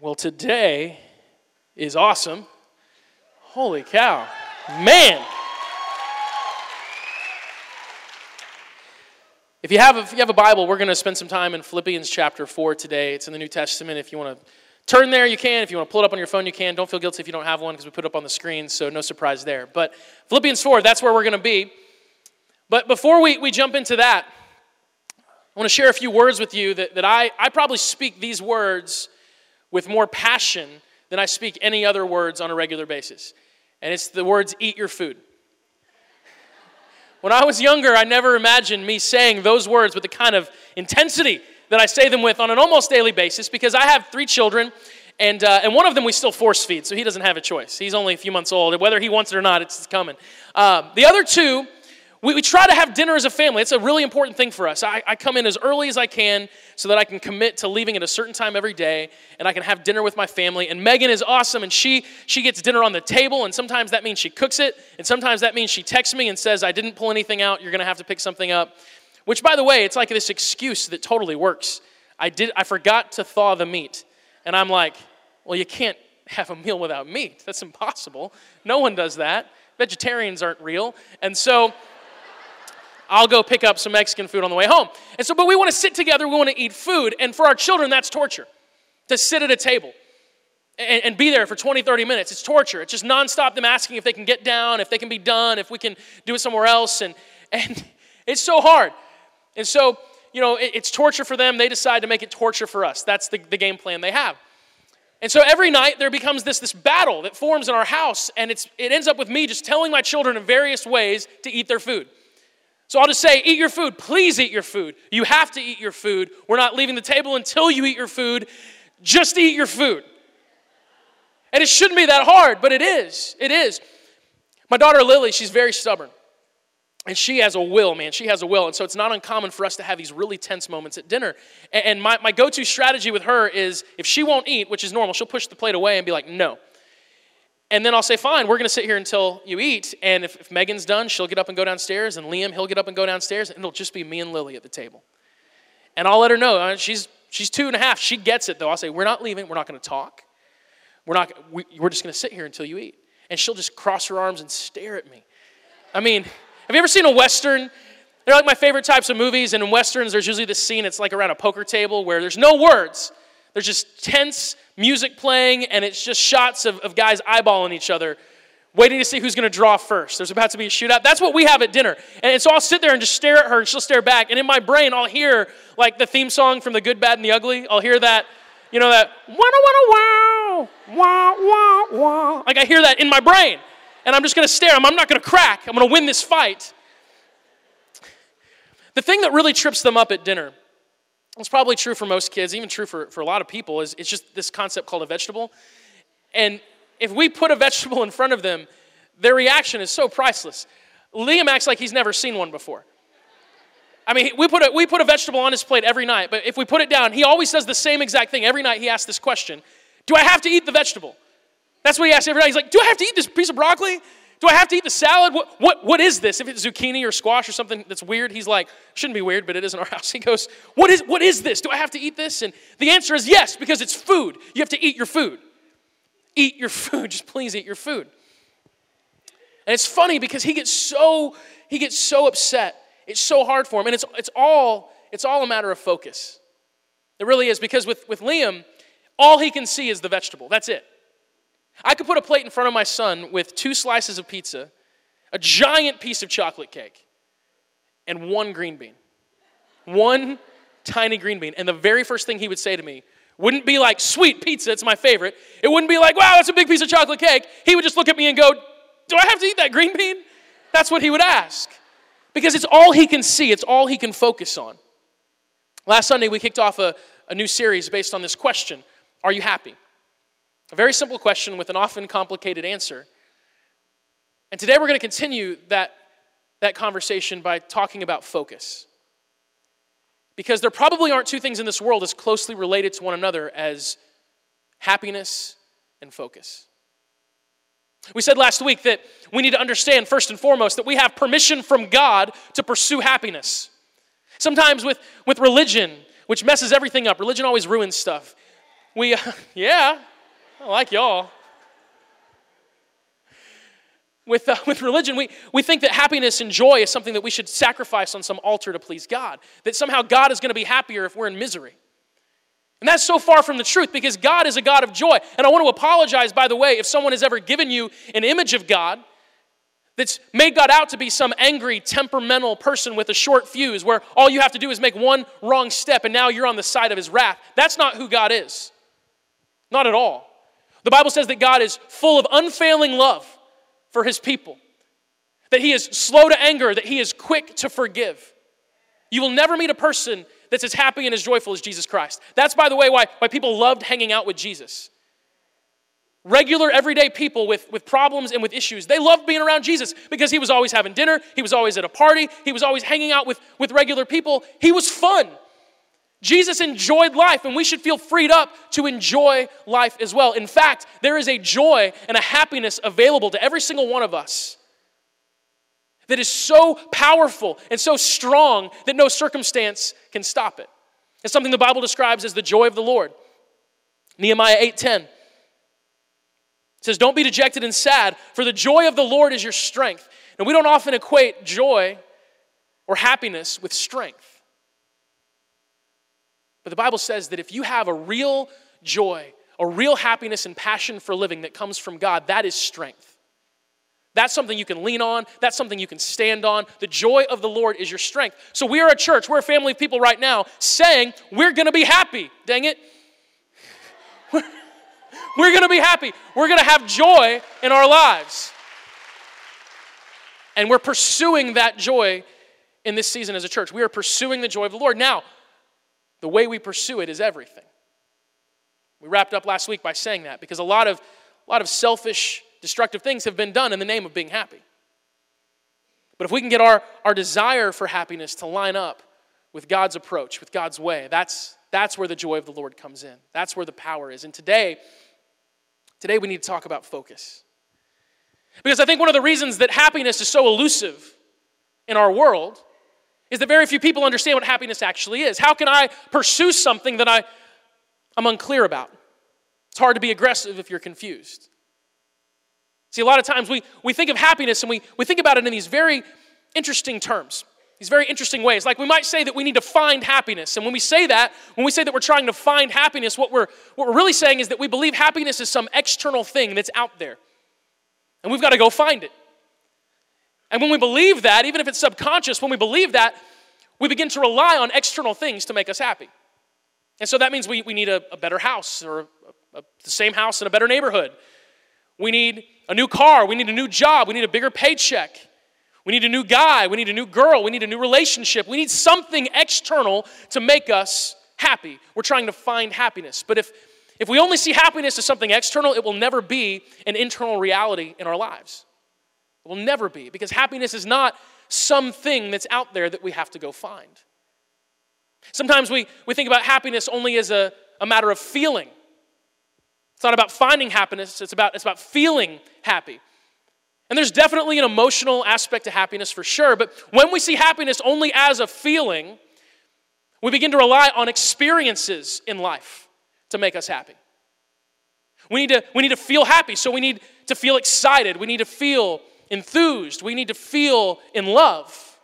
Well, today is awesome. Holy cow. Man. If you have a, if you have a Bible, we're going to spend some time in Philippians chapter 4 today. It's in the New Testament. If you want to turn there, you can. If you want to pull it up on your phone, you can. Don't feel guilty if you don't have one because we put it up on the screen, so no surprise there. But Philippians 4, that's where we're going to be. But before we, we jump into that, I want to share a few words with you that, that I, I probably speak these words with more passion than I speak any other words on a regular basis. And it's the words, eat your food. When I was younger, I never imagined me saying those words with the kind of intensity that I say them with on an almost daily basis because I have three children, and, uh, and one of them we still force feed, so he doesn't have a choice. He's only a few months old. Whether he wants it or not, it's coming. Uh, the other two, we, we try to have dinner as a family. It's a really important thing for us. I, I come in as early as I can so that I can commit to leaving at a certain time every day and I can have dinner with my family. And Megan is awesome and she, she gets dinner on the table and sometimes that means she cooks it and sometimes that means she texts me and says, I didn't pull anything out. You're going to have to pick something up. Which, by the way, it's like this excuse that totally works. I, did, I forgot to thaw the meat. And I'm like, well, you can't have a meal without meat. That's impossible. No one does that. Vegetarians aren't real. And so I'll go pick up some Mexican food on the way home. And so, but we want to sit together, we want to eat food. And for our children, that's torture to sit at a table and, and, be there for 20, 30 minutes. It's torture. It's just nonstop them asking if they can get down, if they can be done, if we can do it somewhere else. And, and it's so hard. And so, you know, it, it's torture for them. They decide to make it torture for us. That's the, the game plan they have. And so every night there becomes this, this battle that forms in our house, and it's, it ends up with me just telling my children in various ways to eat their food. So I'll just say, eat your food. Please eat your food. You have to eat your food. We're not leaving the table until you eat your food. Just eat your food. And it shouldn't be that hard, but it is. It is. My daughter Lily, she's very stubborn. And she has a will, man. She has a will. And so it's not uncommon for us to have these really tense moments at dinner. And my, my go to strategy with her is if she won't eat, which is normal, she'll push the plate away and be like, no. And then I'll say, fine, we're going to sit here until you eat. And if, if, Megan's done, she'll get up and go downstairs. And Liam, he'll get up and go downstairs. And it'll just be me and Lily at the table. And I'll let her know. Uh, she's, she's two and a half. She gets it, though. I'll say, we're not leaving. We're not going to talk. We're, not, we, we're just going to sit here until you eat. And she'll just cross her arms and stare at me. I mean, have you ever seen a Western? They're like my favorite types of movies. And in Westerns, there's usually this scene, it's like around a poker table where there's no words. There's just tense music playing, and it's just shots of, of guys eyeballing each other, waiting to see who's going to draw first. There's about to be a shootout. That's what we have at dinner. And so I'll sit there and just stare at her, and she'll stare back. And in my brain, I'll hear like the theme song from The Good, Bad, and the Ugly. I'll hear that, you know, that wow, wow, wow, wow. Like I hear that in my brain. And I'm just going to stare. I'm, I'm not going to crack. I'm going to win this fight. The thing that really trips them up at dinner it's probably true for most kids, even true for, for a lot of people, is it's just this concept called a vegetable. And if we put a vegetable in front of them, their reaction is so priceless. Liam acts like he's never seen one before. I mean, we put, a, we put a vegetable on his plate every night, but if we put it down, he always says the same exact thing. Every night he asks this question Do I have to eat the vegetable? That's what he asks every night. He's like, Do I have to eat this piece of broccoli? Do I have to eat the salad? What, what, what is this? If it's zucchini or squash or something that's weird, he's like, shouldn't be weird, but it is in our house. He goes, what is, what is this? Do I have to eat this? And the answer is yes, because it's food. You have to eat your food. Eat your food. Just please eat your food. And it's funny because he gets so, he gets so upset. It's so hard for him. And it's, it's, all, it's all a matter of focus. It really is, because with, with Liam, all he can see is the vegetable. That's it. I could put a plate in front of my son with two slices of pizza, a giant piece of chocolate cake, and one green bean. One tiny green bean. And the very first thing he would say to me wouldn't be like, sweet pizza, it's my favorite. It wouldn't be like, wow, that's a big piece of chocolate cake. He would just look at me and go, do I have to eat that green bean? That's what he would ask. Because it's all he can see, it's all he can focus on. Last Sunday, we kicked off a, a new series based on this question Are you happy? A very simple question with an often complicated answer. And today we're going to continue that, that conversation by talking about focus. Because there probably aren't two things in this world as closely related to one another as happiness and focus. We said last week that we need to understand, first and foremost, that we have permission from God to pursue happiness. Sometimes with, with religion, which messes everything up, religion always ruins stuff We, yeah, I like y'all. With, uh, with religion, we, we think that happiness and joy is something that we should sacrifice on some altar to please God. That somehow God is going to be happier if we're in misery. And that's so far from the truth because God is a God of joy. And I want to apologize, by the way, if someone has ever given you an image of God that's made God out to be some angry, temperamental person with a short fuse where all you have to do is make one wrong step and now you're on the side of his wrath. That's not who God is. Not at all. The Bible says that God is full of unfailing love for his people, that he is slow to anger, that he is quick to forgive. You will never meet a person that's as happy and as joyful as Jesus Christ. That's, by the way, why, why people loved hanging out with Jesus regular, everyday people with, with problems and with issues. They loved being around Jesus because he was always having dinner, he was always at a party, he was always hanging out with, with regular people. He was fun. Jesus enjoyed life, and we should feel freed up to enjoy life as well. In fact, there is a joy and a happiness available to every single one of us that is so powerful and so strong that no circumstance can stop it. It's something the Bible describes as the joy of the Lord. Nehemiah 8:10 says, Don't be dejected and sad, for the joy of the Lord is your strength. And we don't often equate joy or happiness with strength. But the Bible says that if you have a real joy, a real happiness and passion for living that comes from God, that is strength. That's something you can lean on. That's something you can stand on. The joy of the Lord is your strength. So we are a church, we're a family of people right now saying we're going to be happy. Dang it. We're going to be happy. We're going to have joy in our lives. And we're pursuing that joy in this season as a church. We are pursuing the joy of the Lord. Now, the way we pursue it is everything. We wrapped up last week by saying that because a lot of, a lot of selfish, destructive things have been done in the name of being happy. But if we can get our, our desire for happiness to line up with God's approach, with God's way, that's, that's where the joy of the Lord comes in. That's where the power is. And today, Today we need to talk about focus. Because I think one of the reasons that happiness is so elusive in our world is that very few people understand what happiness actually is. How can I pursue something that I, I'm unclear about? It's hard to be aggressive if you're confused. See, a lot of times we, we think of happiness and we, we think about it in these very interesting terms these very interesting ways. Like we might say that we need to find happiness. And when we say that, when we say that we're trying to find happiness, what we're, what we're really saying is that we believe happiness is some external thing that's out there. And we've got to go find it. And when we believe that, even if it's subconscious, when we believe that, we begin to rely on external things to make us happy. And so that means we, we need a, a better house or a, a, the same house in a better neighborhood. We need a new car. We need a new job. We need a bigger paycheck. We need a new guy. We need a new girl. We need a new relationship. We need something external to make us happy. We're trying to find happiness. But if, if we only see happiness as something external, it will never be an internal reality in our lives. Will never be because happiness is not something that's out there that we have to go find. Sometimes we, we think about happiness only as a, a matter of feeling. It's not about finding happiness, it's about, it's about feeling happy. And there's definitely an emotional aspect to happiness for sure, but when we see happiness only as a feeling, we begin to rely on experiences in life to make us happy. We need to, we need to feel happy, so we need to feel excited. We need to feel enthused. We need to feel in love.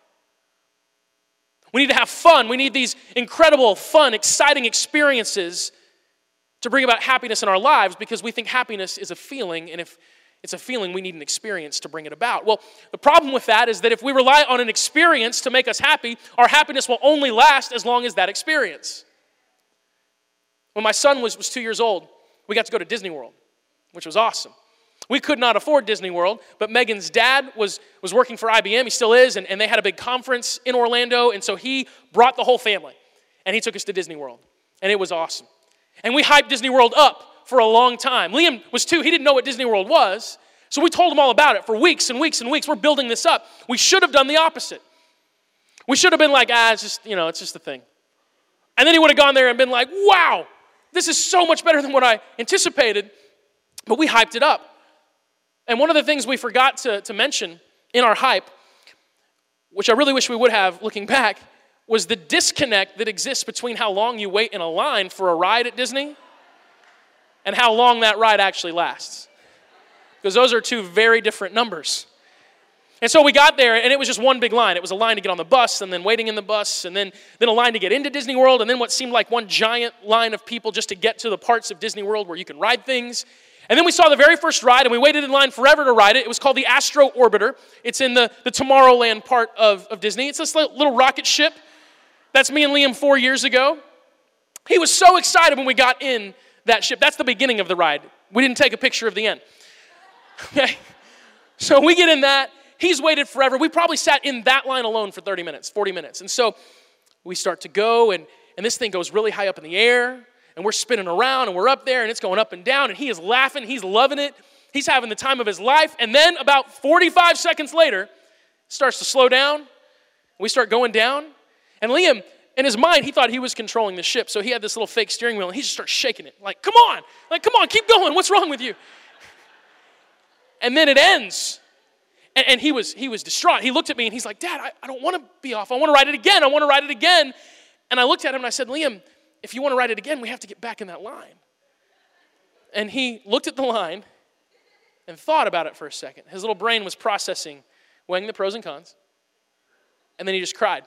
We need to have fun. We need these incredible, fun, exciting experiences to bring about happiness in our lives because we think happiness is a feeling, and if it's a feeling we need an experience to bring it about. Well, the problem with that is that if we rely on an experience to make us happy, our happiness will only last as long as that experience. When my son was, was two years old, we got to go to Disney World, which was awesome. We could not afford Disney World, but Megan's dad was, was working for IBM. He still is, and, and they had a big conference in Orlando, and so he brought the whole family, and he took us to Disney World, and it was awesome. And we hyped Disney World up for a long time. Liam was two, he didn't know what Disney World was. So we told him all about it for weeks and weeks and weeks. We're building this up. We should have done the opposite. We should have been like, ah, it's just, you know, it's just a thing. And then he would have gone there and been like, wow, this is so much better than what I anticipated. But we hyped it up. And one of the things we forgot to, to mention in our hype, which I really wish we would have looking back, was the disconnect that exists between how long you wait in a line for a ride at Disney and how long that ride actually lasts. Because those are two very different numbers. And so we got there, and it was just one big line. It was a line to get on the bus, and then waiting in the bus, and then, then a line to get into Disney World, and then what seemed like one giant line of people just to get to the parts of Disney World where you can ride things. And then we saw the very first ride, and we waited in line forever to ride it. It was called the Astro Orbiter. It's in the, the Tomorrowland part of, of Disney. It's this little rocket ship. That's me and Liam four years ago. He was so excited when we got in that ship. That's the beginning of the ride. We didn't take a picture of the end. Okay? So we get in that, He's waited forever. We probably sat in that line alone for 30 minutes, 40 minutes. And so we start to go, and, and this thing goes really high up in the air, and we're spinning around, and we're up there, and it's going up and down, and he is laughing. He's loving it. He's having the time of his life. And then about 45 seconds later, starts to slow down. We start going down. And Liam, in his mind, he thought he was controlling the ship. So he had this little fake steering wheel and he just starts shaking it. Like, come on, like, come on, keep going. What's wrong with you? And then it ends. And, and, he, was, he was distraught. He looked at me and he's like, Dad, I, I don't want to be off. I want to ride it again. I want to ride it again. And I looked at him and I said, Liam, if you want to write it again, we have to get back in that line. And he looked at the line and thought about it for a second. His little brain was processing, weighing the pros and cons. And then he just cried.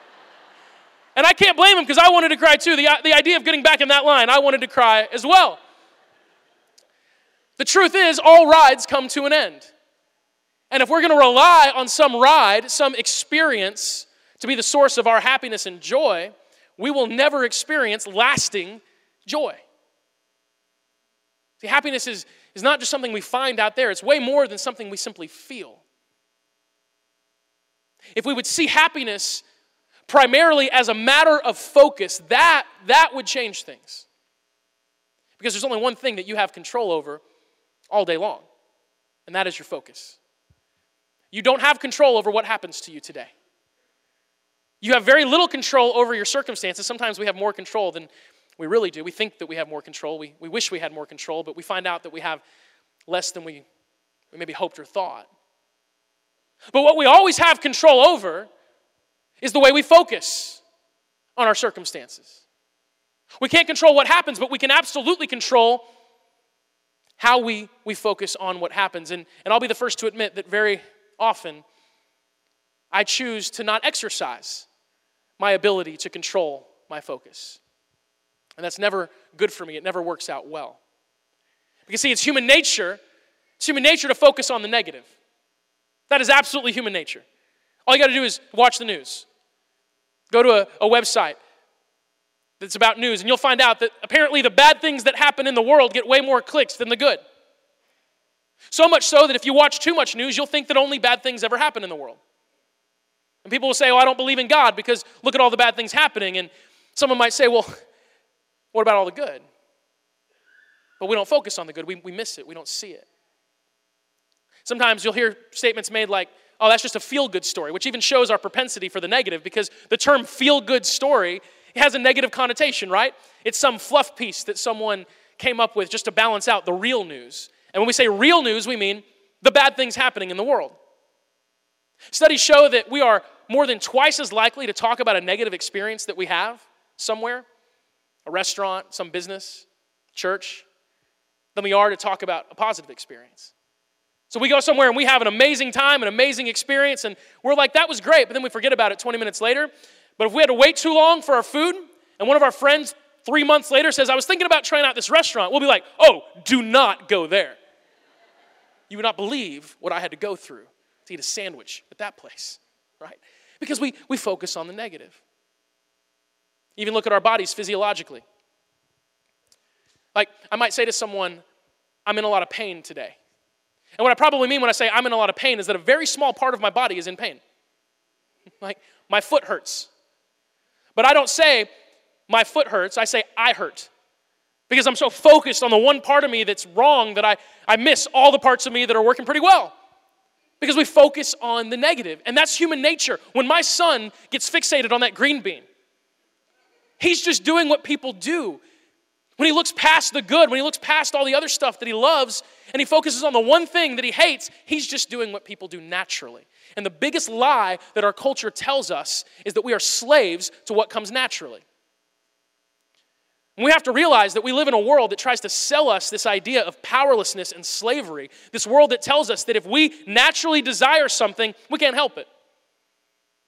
and I can't blame him because I wanted to cry too. The, the idea of getting back in that line, I wanted to cry as well. The truth is, all rides come to an end. And if we're going to rely on some ride, some experience to be the source of our happiness and joy, we will never experience lasting joy. See, happiness is, is not just something we find out there, it's way more than something we simply feel. If we would see happiness primarily as a matter of focus, that, that would change things. Because there's only one thing that you have control over all day long, and that is your focus. You don't have control over what happens to you today. You have very little control over your circumstances. Sometimes we have more control than we really do. We think that we have more control. We, we wish we had more control, but we find out that we have less than we, we maybe hoped or thought. But what we always have control over is the way we focus on our circumstances. We can't control what happens, but we can absolutely control how we, we focus on what happens. And, and I'll be the first to admit that very often, I choose to not exercise my ability to control my focus. And that's never good for me. It never works out well. Because, see, it's human nature. It's human nature to focus on the negative. That is absolutely human nature. All you got to do is watch the news. Go to a, a website that's about news, and you'll find out that apparently the bad things that happen in the world get way more clicks than the good. So much so that if you watch too much news, you'll think that only bad things ever happen in the world. And people will say, Oh, I don't believe in God because look at all the bad things happening. And someone might say, Well, what about all the good? But we don't focus on the good, we, we miss it, we don't see it. Sometimes you'll hear statements made like, Oh, that's just a feel good story, which even shows our propensity for the negative because the term feel good story has a negative connotation, right? It's some fluff piece that someone came up with just to balance out the real news. And when we say real news, we mean the bad things happening in the world. Studies show that we are more than twice as likely to talk about a negative experience that we have somewhere, a restaurant, some business, church, than we are to talk about a positive experience. So we go somewhere and we have an amazing time, an amazing experience, and we're like, that was great, but then we forget about it 20 minutes later. But if we had to wait too long for our food, and one of our friends three months later says, I was thinking about trying out this restaurant, we'll be like, oh, do not go there. You would not believe what I had to go through to eat a sandwich at that place, right? Because we, we focus on the negative. Even look at our bodies physiologically. Like, I might say to someone, I'm in a lot of pain today. And what I probably mean when I say I'm in a lot of pain is that a very small part of my body is in pain. like, my foot hurts. But I don't say, my foot hurts, I say, I hurt because I'm so focused on the one part of me that's wrong that I, I miss all the parts of me that are working pretty well. Because we focus on the negative. And that's human nature. When my son gets fixated on that green bean, he's just doing what people do. When he looks past the good, when he looks past all the other stuff that he loves, and he focuses on the one thing that he hates, he's just doing what people do naturally. And the biggest lie that our culture tells us is that we are slaves to what comes naturally. We have to realize that we live in a world that tries to sell us this idea of powerlessness and slavery. This world that tells us that if we naturally desire something, we can't help it.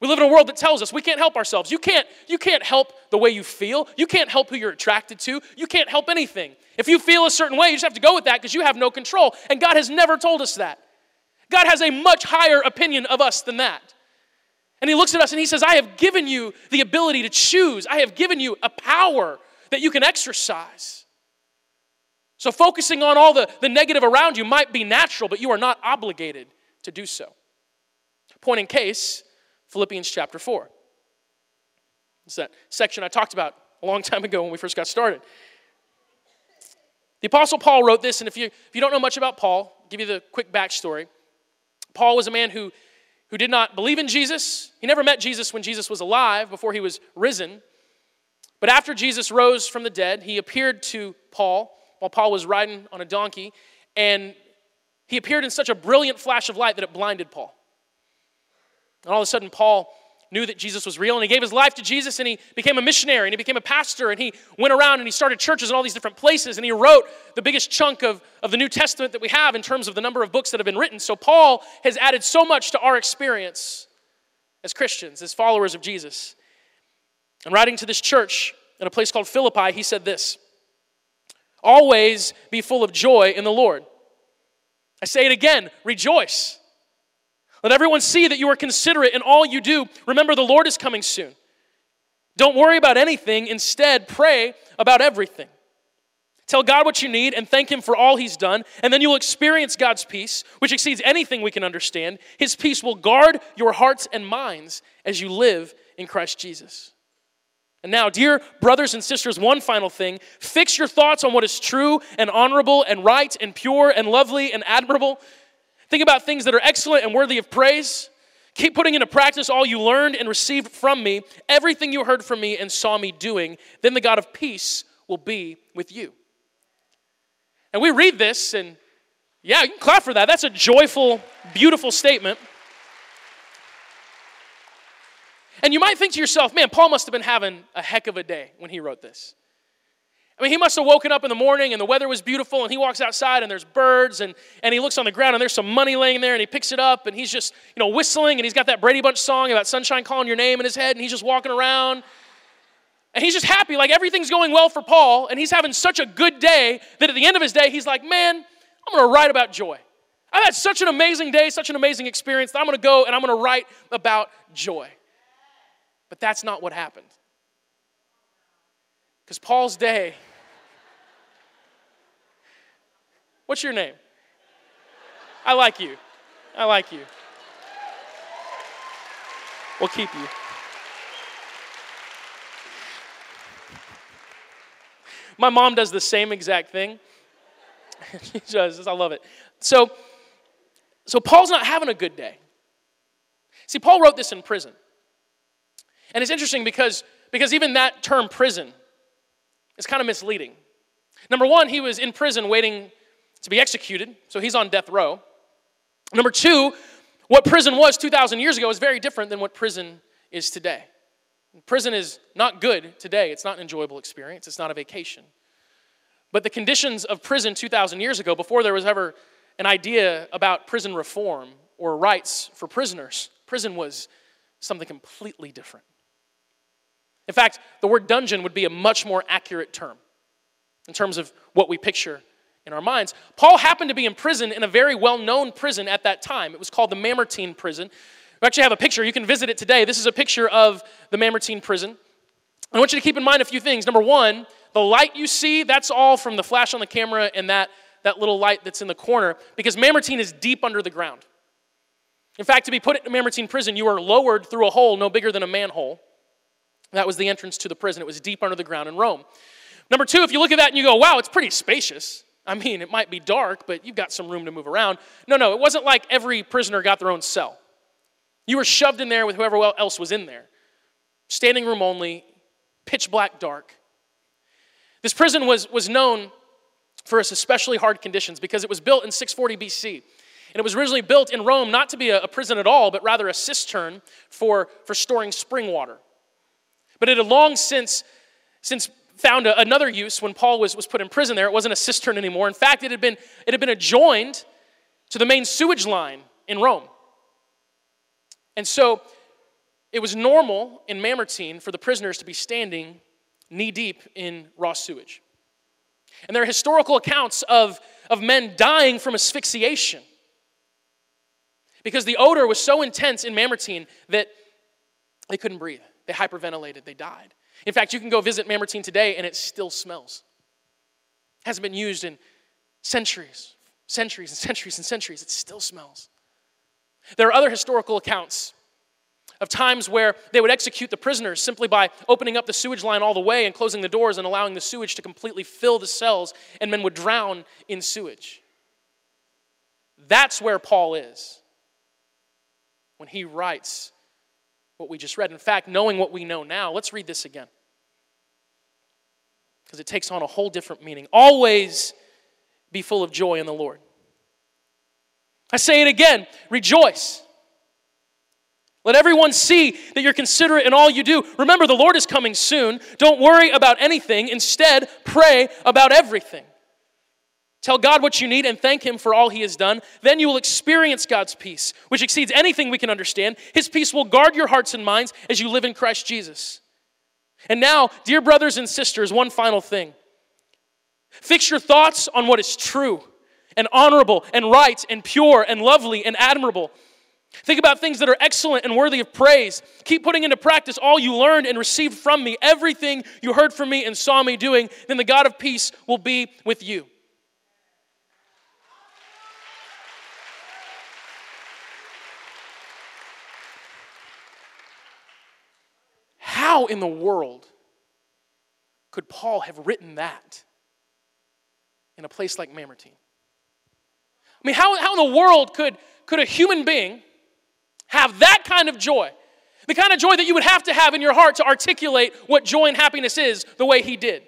We live in a world that tells us we can't help ourselves. You can't, you can't help the way you feel. You can't help who you're attracted to. You can't help anything. If you feel a certain way, you just have to go with that because you have no control. And God has never told us that. God has a much higher opinion of us than that. And He looks at us and He says, I have given you the ability to choose, I have given you a power that you can exercise. So, focusing on all the, the negative around you might be natural, but you are not obligated to do so. Point in case, Philippians chapter 4. It's that section I talked about a long time ago when we first got started. The Apostle Paul wrote this, and if you, if you don't know much about Paul, I'll give you the quick backstory. Paul was a man who, who did not believe in Jesus. He never met Jesus when Jesus was alive, before he was risen. But after Jesus rose from the dead, he appeared to Paul while Paul was riding on a donkey, and he appeared in such a brilliant flash of light that it blinded Paul. And all of a sudden, Paul knew that Jesus was real and he gave his life to Jesus and he became a missionary and he became a pastor and he went around and he started churches in all these different places and he wrote the biggest chunk of, of the New Testament that we have in terms of the number of books that have been written. So Paul has added so much to our experience as Christians, as followers of Jesus. And writing to this church in a place called Philippi, he said this Always be full of joy in the Lord. I say it again rejoice. Let everyone see that you are considerate in all you do. Remember, the Lord is coming soon. Don't worry about anything. Instead, pray about everything. Tell God what you need and thank Him for all He's done, and then you'll experience God's peace, which exceeds anything we can understand. His peace will guard your hearts and minds as you live in Christ Jesus. And now, dear brothers and sisters, one final thing fix your thoughts on what is true and honorable and right and pure and lovely and admirable. Think about things that are excellent and worthy of praise. Keep putting into practice all you learned and received from me, everything you heard from me and saw me doing. Then the God of peace will be with you. And we read this, and yeah, you can clap for that. That's a joyful, beautiful statement. And you might think to yourself, man, Paul must have been having a heck of a day when he wrote this. I mean, he must have woken up in the morning and the weather was beautiful, and he walks outside and there's birds, and, and he looks on the ground and there's some money laying there, and he picks it up and he's just, you know, whistling, and he's got that Brady Bunch song about sunshine calling your name in his head, and he's just walking around. And he's just happy, like everything's going well for Paul, and he's having such a good day that at the end of his day, he's like, man, I'm gonna write about joy. I've had such an amazing day, such an amazing experience that I'm gonna go and I'm gonna write about joy. But that's not what happened. Because Paul's day What's your name? I like you. I like you. We'll keep you. My mom does the same exact thing. she does. I love it. So, so Paul's not having a good day. See, Paul wrote this in prison. And it's interesting because, because even that term prison is kind of misleading. Number one, he was in prison waiting to be executed, so he's on death row. Number two, what prison was 2,000 years ago is very different than what prison is today. Prison is not good today, it's not an enjoyable experience, it's not a vacation. But the conditions of prison 2,000 years ago, before there was ever an idea about prison reform or rights for prisoners, prison was something completely different. In fact, the word dungeon would be a much more accurate term in terms of what we picture in our minds. Paul happened to be in prison in a very well known prison at that time. It was called the Mamertine prison. We actually have a picture. You can visit it today. This is a picture of the Mamertine prison. I want you to keep in mind a few things. Number one, the light you see, that's all from the flash on the camera and that, that little light that's in the corner, because Mamertine is deep under the ground. In fact, to be put in Mamertine prison, you are lowered through a hole no bigger than a manhole. That was the entrance to the prison. It was deep under the ground in Rome. Number two, if you look at that and you go, wow, it's pretty spacious. I mean, it might be dark, but you've got some room to move around. No, no, it wasn't like every prisoner got their own cell. You were shoved in there with whoever else was in there. Standing room only, pitch black dark. This prison was, was known for its especially hard conditions because it was built in 640 BC. And it was originally built in Rome not to be a, a prison at all, but rather a cistern for, for storing spring water. But it had long since, since found a, another use when Paul was, was put in prison there. It wasn't a cistern anymore. In fact, it had been, it had been adjoined to the main sewage line in Rome. And so it was normal in Mamertine for the prisoners to be standing knee deep in raw sewage. And there are historical accounts of, of men dying from asphyxiation because the odor was so intense in Mamertine that they couldn't breathe. They hyperventilated, they died. In fact, you can go visit Mamertine today and it still smells. It hasn't been used in centuries, centuries and centuries and centuries. It still smells. There are other historical accounts of times where they would execute the prisoners simply by opening up the sewage line all the way and closing the doors and allowing the sewage to completely fill the cells, and men would drown in sewage. That's where Paul is when he writes what we just read. In fact, knowing what we know now, let's read this again. Because it takes on a whole different meaning. Always be full of joy in the Lord. I say it again rejoice. Let everyone see that you're considerate in all you do. Remember, the Lord is coming soon. Don't worry about anything. Instead, pray about everything. Tell God what you need and thank Him for all He has done. Then you will experience God's peace, which exceeds anything we can understand. His peace will guard your hearts and minds as you live in Christ Jesus. And now, dear brothers and sisters, one final thing. Fix your thoughts on what is true and honorable and right and pure and lovely and admirable. Think about things that are excellent and worthy of praise. Keep putting into practice all you learned and received from me, everything you heard from me and saw me doing. Then the God of peace will be with you. How in the world could Paul have written that in a place like Mamertine? I mean, how, how in the world could, could a human being have that kind of joy? The kind of joy that you would have to have in your heart to articulate what joy and happiness is the way he did.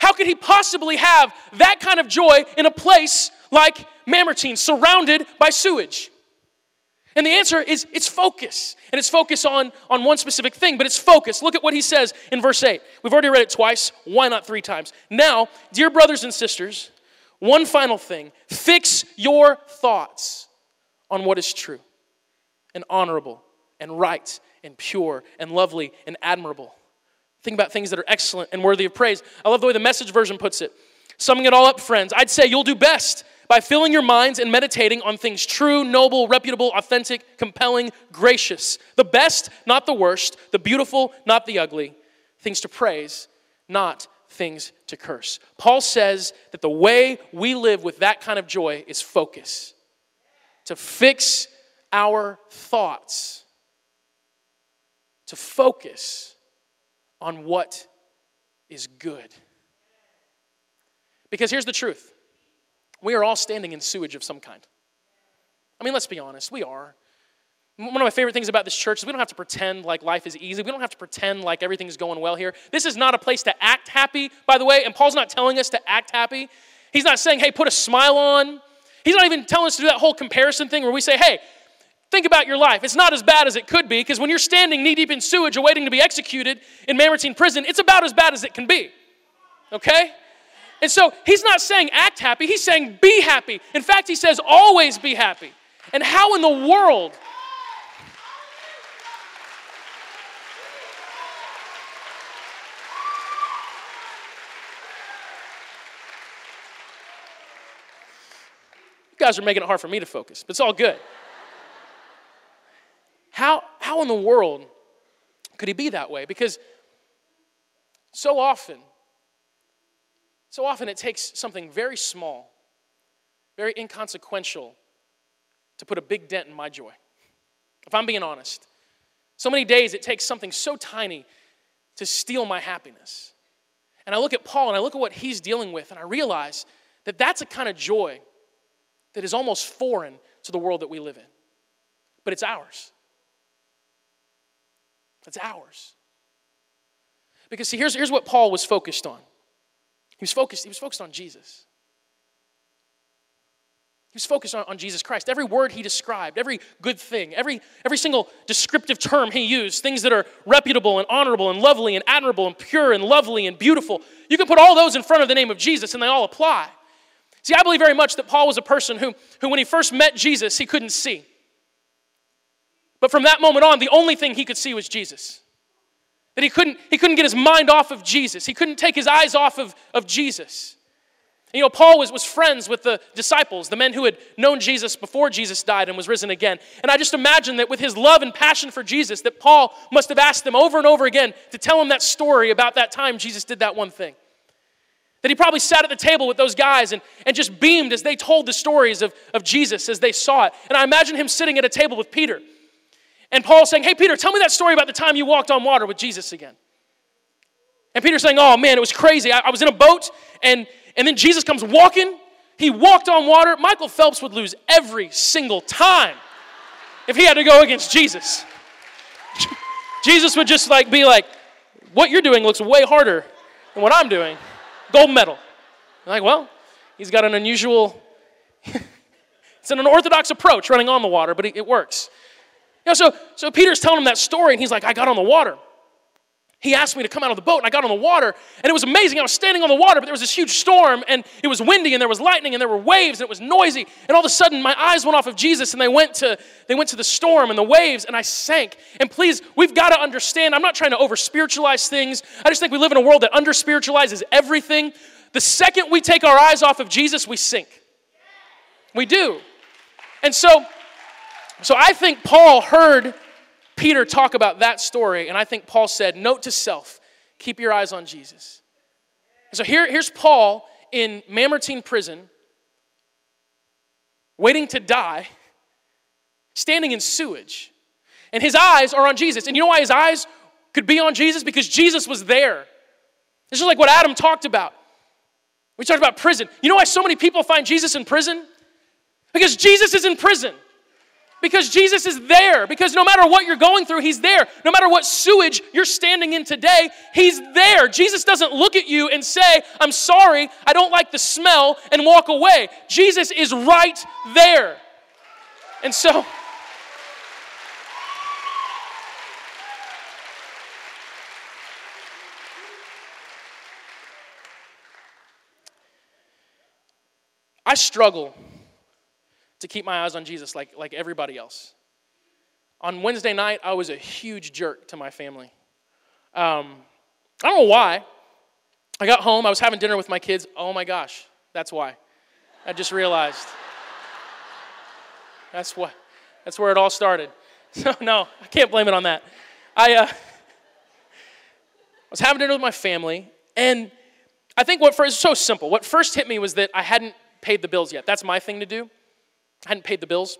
How could he possibly have that kind of joy in a place like Mamertine, surrounded by sewage? And the answer is it's focus. And it's focus on, on one specific thing, but it's focus. Look at what he says in verse 8. We've already read it twice. Why not three times? Now, dear brothers and sisters, one final thing fix your thoughts on what is true and honorable and right and pure and lovely and admirable. Think about things that are excellent and worthy of praise. I love the way the message version puts it. Summing it all up, friends, I'd say you'll do best by filling your minds and meditating on things true, noble, reputable, authentic, compelling, gracious. The best, not the worst. The beautiful, not the ugly. Things to praise, not things to curse. Paul says that the way we live with that kind of joy is focus. To fix our thoughts, to focus on what is good. Because here's the truth we are all standing in sewage of some kind. I mean, let's be honest, we are. One of my favorite things about this church is we don't have to pretend like life is easy. We don't have to pretend like everything's going well here. This is not a place to act happy, by the way, and Paul's not telling us to act happy. He's not saying, hey, put a smile on. He's not even telling us to do that whole comparison thing where we say, hey, think about your life. It's not as bad as it could be because when you're standing knee deep in sewage awaiting to be executed in Mamertine prison, it's about as bad as it can be. Okay? And so he's not saying act happy, he's saying be happy. In fact, he says always be happy. And how in the world? You guys are making it hard for me to focus, but it's all good. How, how in the world could he be that way? Because so often, so often it takes something very small, very inconsequential, to put a big dent in my joy. If I'm being honest, so many days it takes something so tiny to steal my happiness. And I look at Paul and I look at what he's dealing with, and I realize that that's a kind of joy that is almost foreign to the world that we live in. But it's ours. It's ours. Because, see, here's, here's what Paul was focused on he was focused, he was focused on Jesus. He was focused on, on, Jesus Christ. Every word he described, every good thing, every, every single descriptive term he used, things that are reputable and honorable and lovely and admirable and pure and lovely and beautiful, you can put all those in front of the name of Jesus and they all apply. See, I believe very much that Paul was a person who, who when he first met Jesus, he couldn't see. But from that moment on, the only thing he could see was Jesus. That he couldn't, he couldn't get his mind off of Jesus. He couldn't take his eyes off of, of Jesus. And, you know, Paul was, was friends with the disciples, the men who had known Jesus before Jesus died and was risen again. And I just imagine that with his love and passion for Jesus, that Paul must have asked them over and over again to tell him that story about that time Jesus did that one thing. That he probably sat at the table with those guys and, and just beamed as they told the stories of, of Jesus as they saw it. And I imagine him sitting at a table with Peter. And Paul saying, Hey, Peter, tell me that story about the time you walked on water with Jesus again. And Peter saying, Oh man, it was crazy. I, I was in a boat and and then Jesus comes walking. He walked on water. Michael Phelps would lose every single time if he had to go against Jesus. Jesus would just like be like, "What you're doing looks way harder than what I'm doing." Gold medal. I'm like, well, he's got an unusual. it's an unorthodox approach running on the water, but it, it works. You know, so so Peter's telling him that story, and he's like, "I got on the water." he asked me to come out of the boat and I got on the water and it was amazing. I was standing on the water, but there was this huge storm and it was windy and there was lightning and there were waves and it was noisy. And all of a sudden my eyes went off of Jesus and they went to they went to the storm and the waves and I sank. And please, we've got to understand, I'm not trying to over spiritualize things. I just think we live in a world that under spiritualizes everything. The second we take our eyes off of Jesus, we sink. We do. And so so I think Paul heard Peter talk about that story, and I think Paul said, Note to self, keep your eyes on Jesus. So here, here's Paul in Mamertine prison, waiting to die, standing in sewage, and his eyes are on Jesus. And you know why his eyes could be on Jesus? Because Jesus was there. This is like what Adam talked about. We talked about prison. You know why so many people find Jesus in prison? Because Jesus is in prison. Because Jesus is there. Because no matter what you're going through, He's there. No matter what sewage you're standing in today, He's there. Jesus doesn't look at you and say, I'm sorry, I don't like the smell, and walk away. Jesus is right there. And so, I struggle to keep my eyes on Jesus like, like everybody else. On Wednesday night, I was a huge jerk to my family. Um, I don't know why. I got home, I was having dinner with my kids. Oh my gosh, that's why. I just realized. That's what. That's where it all started. So no, I can't blame it on that. I, uh, was having dinner with my family, and I think what first so simple. What first hit me was that I hadn't paid the bills yet. That's my thing to do. I hadn't paid the bills.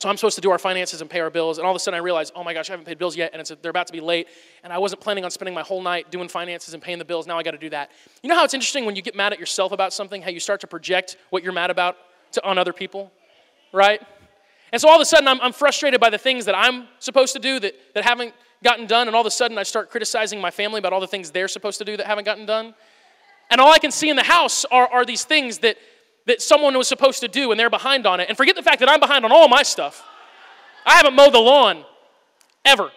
So I'm supposed to do our finances and pay our bills, and all of a sudden I realize, oh my gosh, I haven't paid bills yet, and it's, they're about to be late, and I wasn't planning on spending my whole night doing finances and paying the bills. Now I got to do that. You know how it's interesting when you get mad at yourself about something, how you start to project what you're mad about to, on other people, right? And so all of a sudden I'm, I'm frustrated by the things that I'm supposed to do that, that haven't gotten done, and all of a sudden I start criticizing my family about all the things they're supposed to do that haven't gotten done. And all I can see in the house are, are these things that that someone was supposed to do and they're behind on it. And forget the fact that I'm behind on all my stuff. I haven't mowed the lawn ever.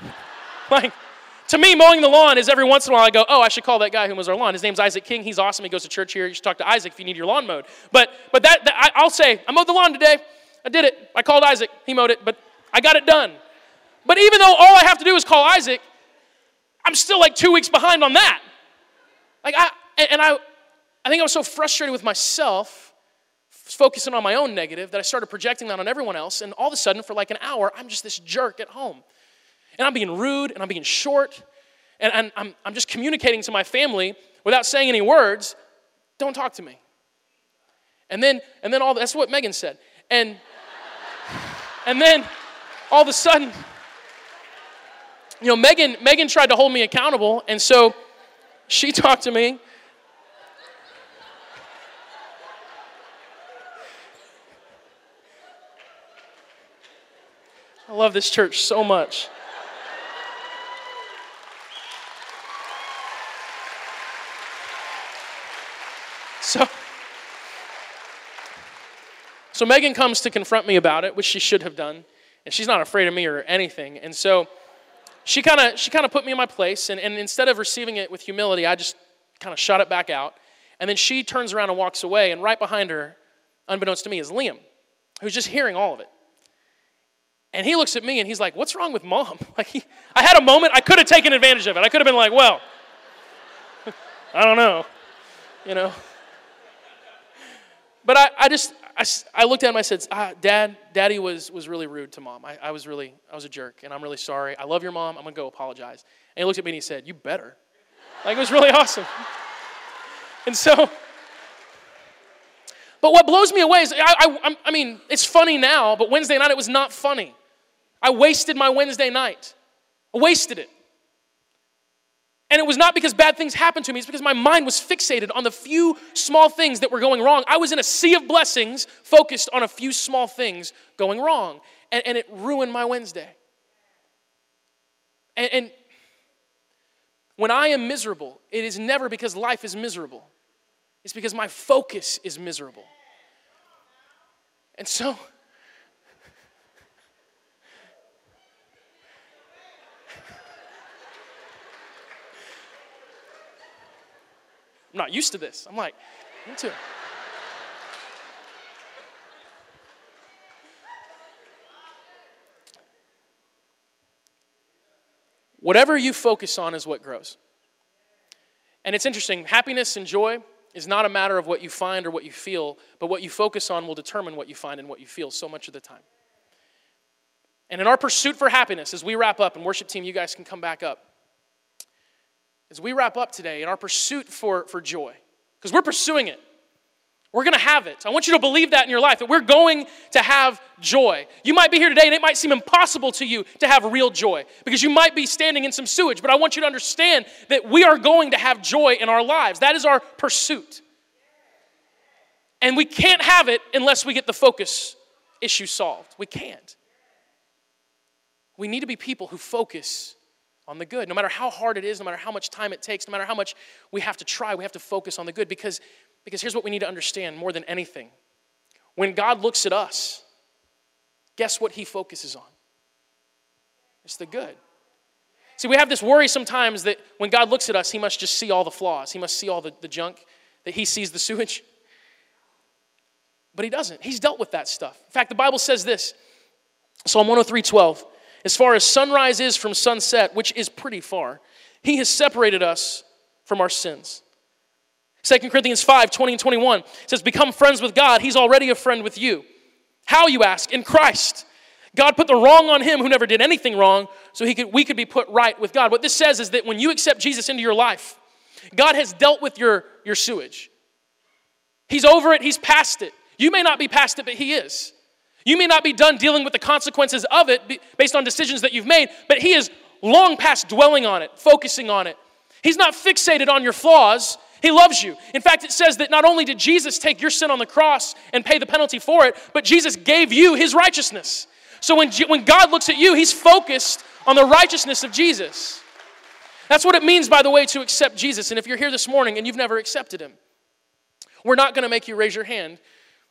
like, to me, mowing the lawn is every once in a while I go, oh, I should call that guy who mows our lawn. His name's Isaac King. He's awesome. He goes to church here. You should talk to Isaac if you need your lawn mowed. But, but that, that I, will say, I mowed the lawn today. I did it. I called Isaac. He mowed it, but I got it done. But even though all I have to do is call Isaac, I'm still like two weeks behind on that. Like I, and I, I think I was so frustrated with myself, focusing on my own negative, that I started projecting that on everyone else. And all of a sudden, for like an hour, I'm just this jerk at home. And I'm being rude and I'm being short. And, and I'm, I'm just communicating to my family without saying any words don't talk to me. And then, and then all that's what Megan said. And, and then all of a sudden, you know, Megan, Megan tried to hold me accountable. And so she talked to me I love this church so much. So, So Megan comes to confront me about it, which she should have done. And she's not afraid of me or anything. And so she kind of she kind of put me in my place. And, and instead of receiving it with humility, I just kind of shot it back out. And then she turns around and walks away. And right behind her, unbeknownst to me, is Liam, who's just hearing all of it. And he looks at me and he's like, What's wrong with mom? Like, he, I had a moment, I could have taken advantage of it. I could have been like, Well, I don't know, you know. But I, I just, I, I looked at him, I said, ah, Dad, Daddy was, was really rude to mom. I, I was really, I was a jerk, and I'm really sorry. I love your mom. I'm to go apologize. And he looked at me and he said, You better. Like, it was really awesome. And so, but what blows me away is, I, I, I mean, it's funny now, but Wednesday night it was not funny. I wasted my Wednesday night. I wasted it. And it was not because bad things happened to me, it's because my mind was fixated on the few small things that were going wrong. I was in a sea of blessings focused on a few small things going wrong. And, and it ruined my Wednesday. And, and when I am miserable, it is never because life is miserable, it's because my focus is miserable. And so, I'm not used to this. I'm like, me too. Whatever you focus on is what grows. And it's interesting, happiness and joy is not a matter of what you find or what you feel, but what you focus on will determine what you find and what you feel so much of the time. And in our pursuit for happiness, as we wrap up, and worship team, you guys can come back up as we wrap up today in our pursuit for, for joy, because we're pursuing it. We're going to have it. I want you to believe that in your life, that we're going to have joy. You might be here today and it might seem impossible to you to have real joy because you might be standing in some sewage, but I want you to understand that we are going to have joy in our lives. That is our pursuit. And we can't have it unless we get the focus issue solved. We can't. We need to be people who focus on the good. No matter how hard it is, no matter how much time it takes, no matter how much we have to try, we have to focus on the good because, because here's what we need to understand more than anything. When God looks at us, guess what he focuses on? It's the good. See, we have this worry sometimes that when God looks at us, he must just see all the flaws, he must see all the, the junk, that he sees the sewage. But he doesn't. He's dealt with that stuff. In fact, the Bible says this Psalm 103 12. As far as sunrise is from sunset, which is pretty far, he has separated us from our sins. 2 Corinthians 5 20 and 21 says, Become friends with God. He's already a friend with you. How, you ask? In Christ. God put the wrong on him who never did anything wrong, so he could, we could be put right with God. What this says is that when you accept Jesus into your life, God has dealt with your, your sewage. He's over it, He's past it. You may not be past it, but He is. You may not be done dealing with the consequences of it based on decisions that you've made, but He is long past dwelling on it, focusing on it. He's not fixated on your flaws. He loves you. In fact, it says that not only did Jesus take your sin on the cross and pay the penalty for it, but Jesus gave you His righteousness. So when, when God looks at you, He's focused on the righteousness of Jesus. That's what it means, by the way, to accept Jesus. And if you're here this morning and you've never accepted Him, we're not going to make you raise your hand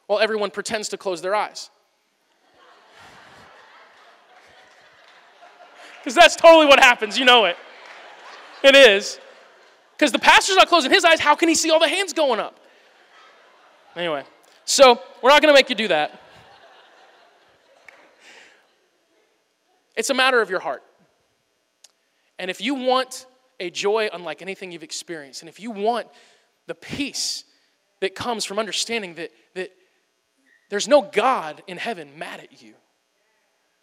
while everyone pretends to close their eyes. Because that's totally what happens. You know it. It is. Because the pastor's not closing his eyes. How can he see all the hands going up? Anyway, so we're not going to make you do that. It's a matter of your heart. And if you want a joy unlike anything you've experienced, and if you want the peace that comes from understanding that, that there's no God in heaven mad at you,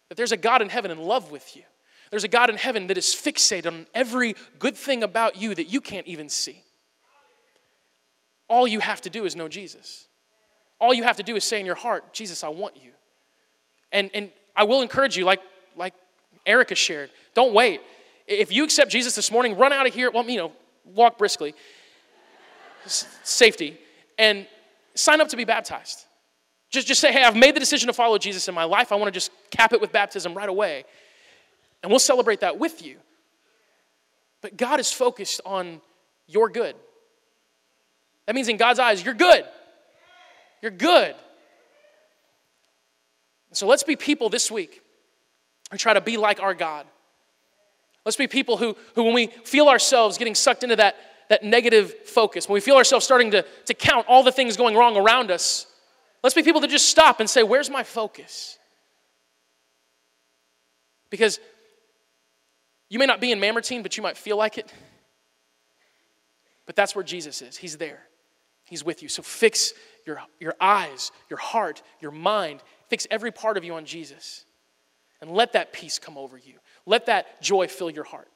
that there's a God in heaven in love with you, there's a God in heaven that is fixated on every good thing about you that you can't even see. All you have to do is know Jesus. All you have to do is say in your heart, Jesus, I want you. And, and I will encourage you, like, like Erica shared, don't wait. If you accept Jesus this morning, run out of here, well, you know, walk briskly, safety, and sign up to be baptized. Just, just say, hey, I've made the decision to follow Jesus in my life. I want to just cap it with baptism right away. And we'll celebrate that with you. But God is focused on your good. That means in God's eyes, you're good. You're good. So let's be people this week who try to be like our God. Let's be people who, who when we feel ourselves getting sucked into that, that negative focus, when we feel ourselves starting to, to count all the things going wrong around us, let's be people that just stop and say, Where's my focus? Because you may not be in Mamertine, but you might feel like it. But that's where Jesus is. He's there, He's with you. So fix your, your eyes, your heart, your mind, fix every part of you on Jesus. And let that peace come over you. Let that joy fill your heart.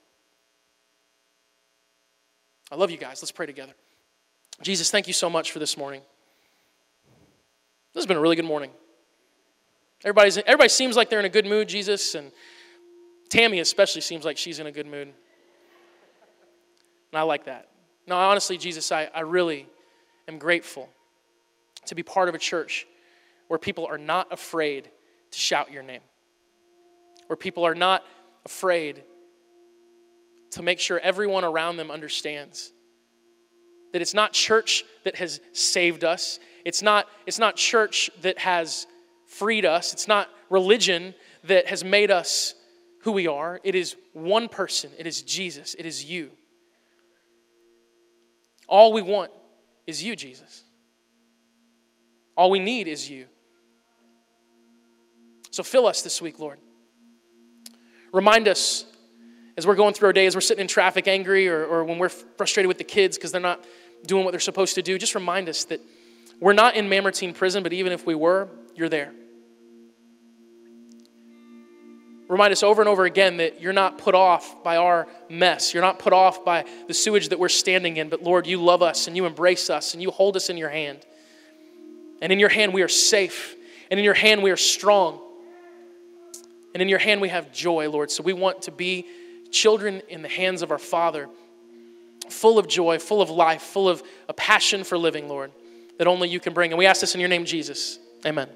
I love you guys. Let's pray together. Jesus, thank you so much for this morning. This has been a really good morning. Everybody's, everybody seems like they're in a good mood, Jesus, and Tammy especially seems like she's in a good mood. And I like that. No, honestly, Jesus, I, I really am grateful to be part of a church where people are not afraid to shout your name, where people are not afraid to make sure everyone around them understands that it's not church that has saved us, it's not, it's not church that has freed us, it's not religion that has made us who we are. It is one person, it is Jesus, it is you. All we want is you, Jesus. All we need is you. So fill us this week, Lord. Remind us as we're going through our day, as we're sitting in traffic angry, or, or when we're frustrated with the kids because they're not doing what they're supposed to do, just remind us that we're not in Mamertine prison, but even if we were, you're there. Remind us over and over again that you're not put off by our mess. You're not put off by the sewage that we're standing in, but Lord, you love us and you embrace us and you hold us in your hand. And in your hand we are safe, and in your hand we are strong. And in your hand we have joy, Lord. So we want to be children in the hands of our Father, full of joy, full of life, full of a passion for living, Lord, that only you can bring. And we ask this in your name, Jesus. Amen.